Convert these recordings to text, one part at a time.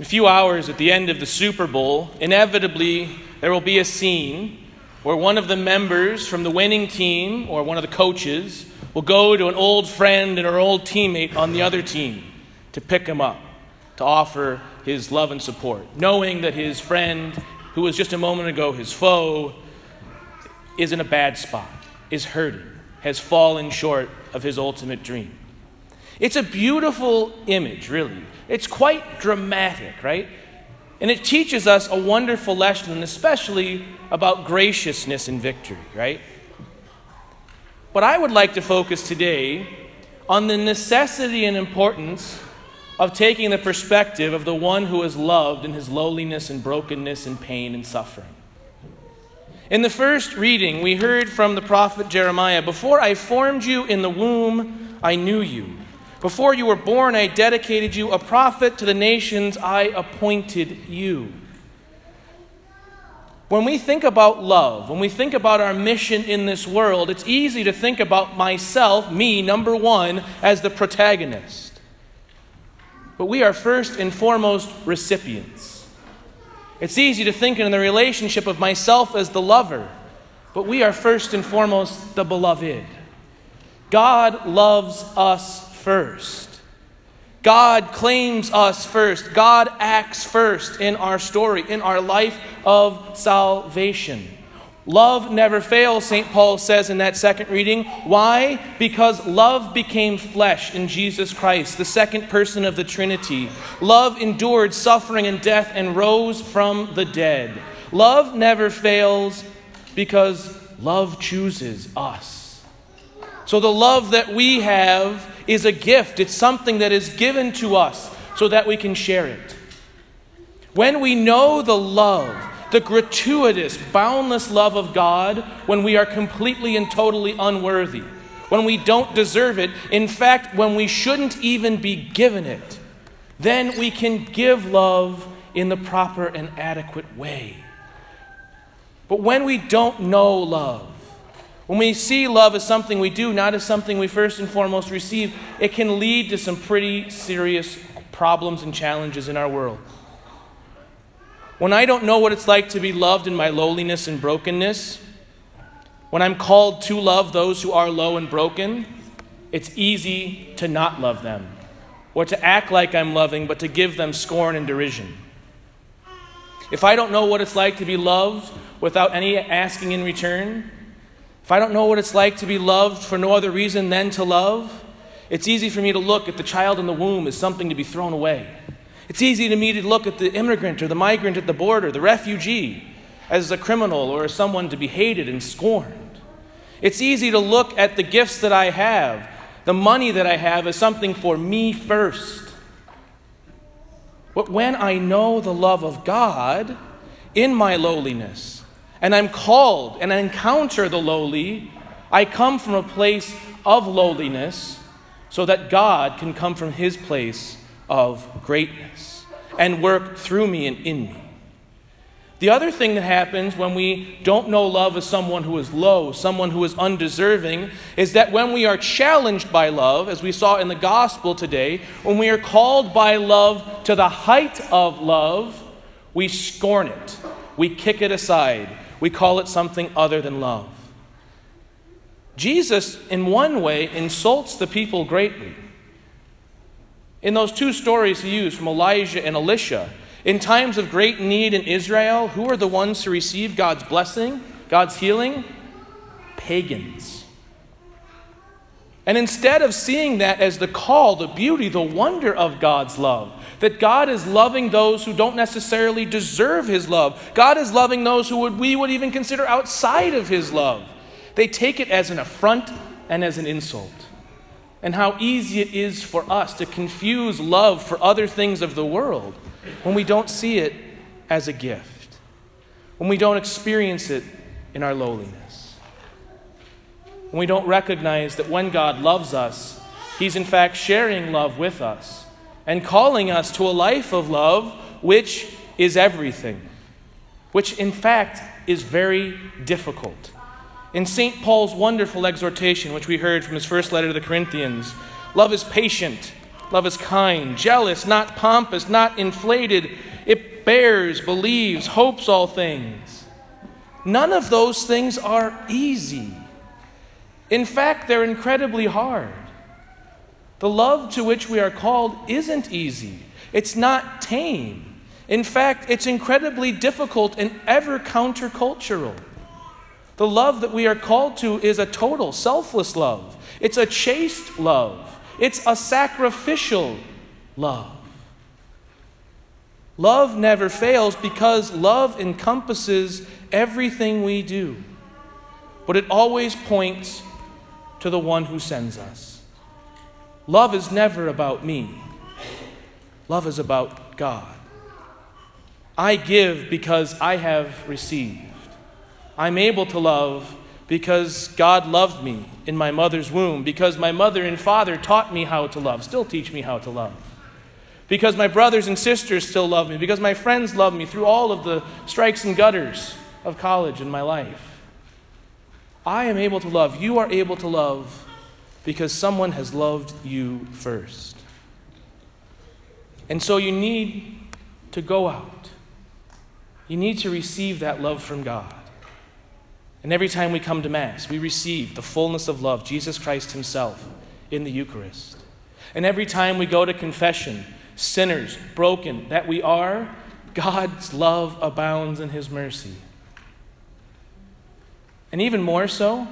In a few hours at the end of the Super Bowl, inevitably there will be a scene where one of the members from the winning team or one of the coaches will go to an old friend and an old teammate on the other team to pick him up, to offer his love and support, knowing that his friend, who was just a moment ago his foe, is in a bad spot, is hurting, has fallen short of his ultimate dream. It's a beautiful image, really. It's quite dramatic, right? And it teaches us a wonderful lesson, especially about graciousness and victory, right? But I would like to focus today on the necessity and importance of taking the perspective of the one who is loved in his lowliness and brokenness and pain and suffering. In the first reading, we heard from the prophet Jeremiah Before I formed you in the womb, I knew you. Before you were born, I dedicated you a prophet to the nations, I appointed you. When we think about love, when we think about our mission in this world, it's easy to think about myself, me, number one, as the protagonist. But we are first and foremost recipients. It's easy to think in the relationship of myself as the lover, but we are first and foremost the beloved. God loves us first. God claims us first. God acts first in our story, in our life of salvation. Love never fails, St. Paul says in that second reading. Why? Because love became flesh in Jesus Christ, the second person of the Trinity. Love endured suffering and death and rose from the dead. Love never fails because love chooses us. So the love that we have is a gift, it's something that is given to us so that we can share it. When we know the love, the gratuitous, boundless love of God, when we are completely and totally unworthy, when we don't deserve it, in fact, when we shouldn't even be given it, then we can give love in the proper and adequate way. But when we don't know love, when we see love as something we do, not as something we first and foremost receive, it can lead to some pretty serious problems and challenges in our world. When I don't know what it's like to be loved in my lowliness and brokenness, when I'm called to love those who are low and broken, it's easy to not love them or to act like I'm loving, but to give them scorn and derision. If I don't know what it's like to be loved without any asking in return, if I don't know what it's like to be loved for no other reason than to love, it's easy for me to look at the child in the womb as something to be thrown away. It's easy to me to look at the immigrant or the migrant at the border, the refugee, as a criminal or as someone to be hated and scorned. It's easy to look at the gifts that I have, the money that I have, as something for me first. But when I know the love of God in my lowliness, and I'm called and I encounter the lowly, I come from a place of lowliness so that God can come from his place of greatness and work through me and in me. The other thing that happens when we don't know love as someone who is low, someone who is undeserving, is that when we are challenged by love, as we saw in the gospel today, when we are called by love to the height of love, we scorn it, we kick it aside, we call it something other than love. Jesus, in one way, insults the people greatly. In those two stories he used from Elijah and Elisha, in times of great need in Israel, who are the ones to receive God's blessing, God's healing? Pagans. And instead of seeing that as the call, the beauty, the wonder of God's love, that God is loving those who don't necessarily deserve His love. God is loving those who would, we would even consider outside of His love. They take it as an affront and as an insult. And how easy it is for us to confuse love for other things of the world when we don't see it as a gift, when we don't experience it in our lowliness, when we don't recognize that when God loves us, He's in fact sharing love with us and calling us to a life of love, which is everything, which in fact is very difficult. In St. Paul's wonderful exhortation, which we heard from his first letter to the Corinthians, love is patient, Love is kind, jealous, not pompous, not inflated. It bears, believes, hopes all things. None of those things are easy. In fact, they're incredibly hard. The love to which we are called isn't easy, it's not tame. In fact, it's incredibly difficult and ever countercultural. The love that we are called to is a total, selfless love. It's a chaste love. It's a sacrificial love. Love never fails because love encompasses everything we do, but it always points to the one who sends us. Love is never about me, love is about God. I give because I have received. I'm able to love because God loved me in my mother's womb, because my mother and father taught me how to love, still teach me how to love, because my brothers and sisters still love me, because my friends love me through all of the strikes and gutters of college in my life. I am able to love. You are able to love because someone has loved you first. And so you need to go out. You need to receive that love from God. And every time we come to Mass, we receive the fullness of love, Jesus Christ Himself, in the Eucharist. And every time we go to confession, sinners, broken that we are, God's love abounds in His mercy. And even more so,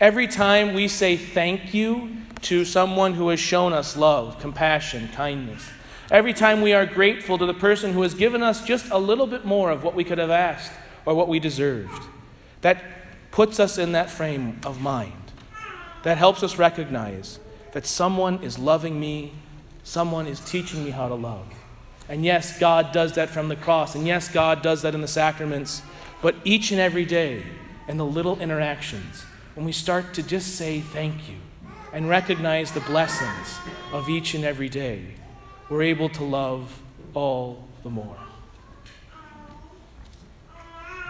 every time we say thank you to someone who has shown us love, compassion, kindness, every time we are grateful to the person who has given us just a little bit more of what we could have asked or what we deserved, that puts us in that frame of mind that helps us recognize that someone is loving me, someone is teaching me how to love. And yes, God does that from the cross, and yes, God does that in the sacraments, but each and every day, in the little interactions, when we start to just say thank you and recognize the blessings of each and every day, we're able to love all the more.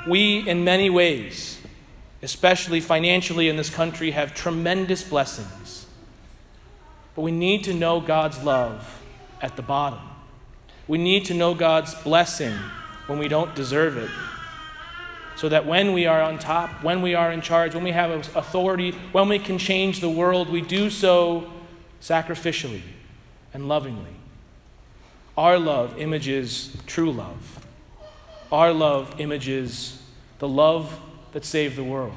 We, in many ways, especially financially in this country, have tremendous blessings. But we need to know God's love at the bottom. We need to know God's blessing when we don't deserve it. So that when we are on top, when we are in charge, when we have authority, when we can change the world, we do so sacrificially and lovingly. Our love images true love. Our love images the love that saved the world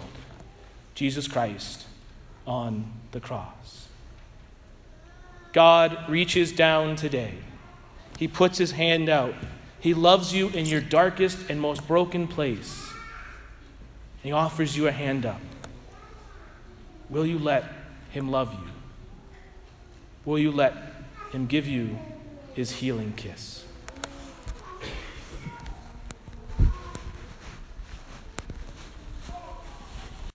Jesus Christ on the cross. God reaches down today. He puts his hand out. He loves you in your darkest and most broken place. He offers you a hand up. Will you let him love you? Will you let him give you his healing kiss?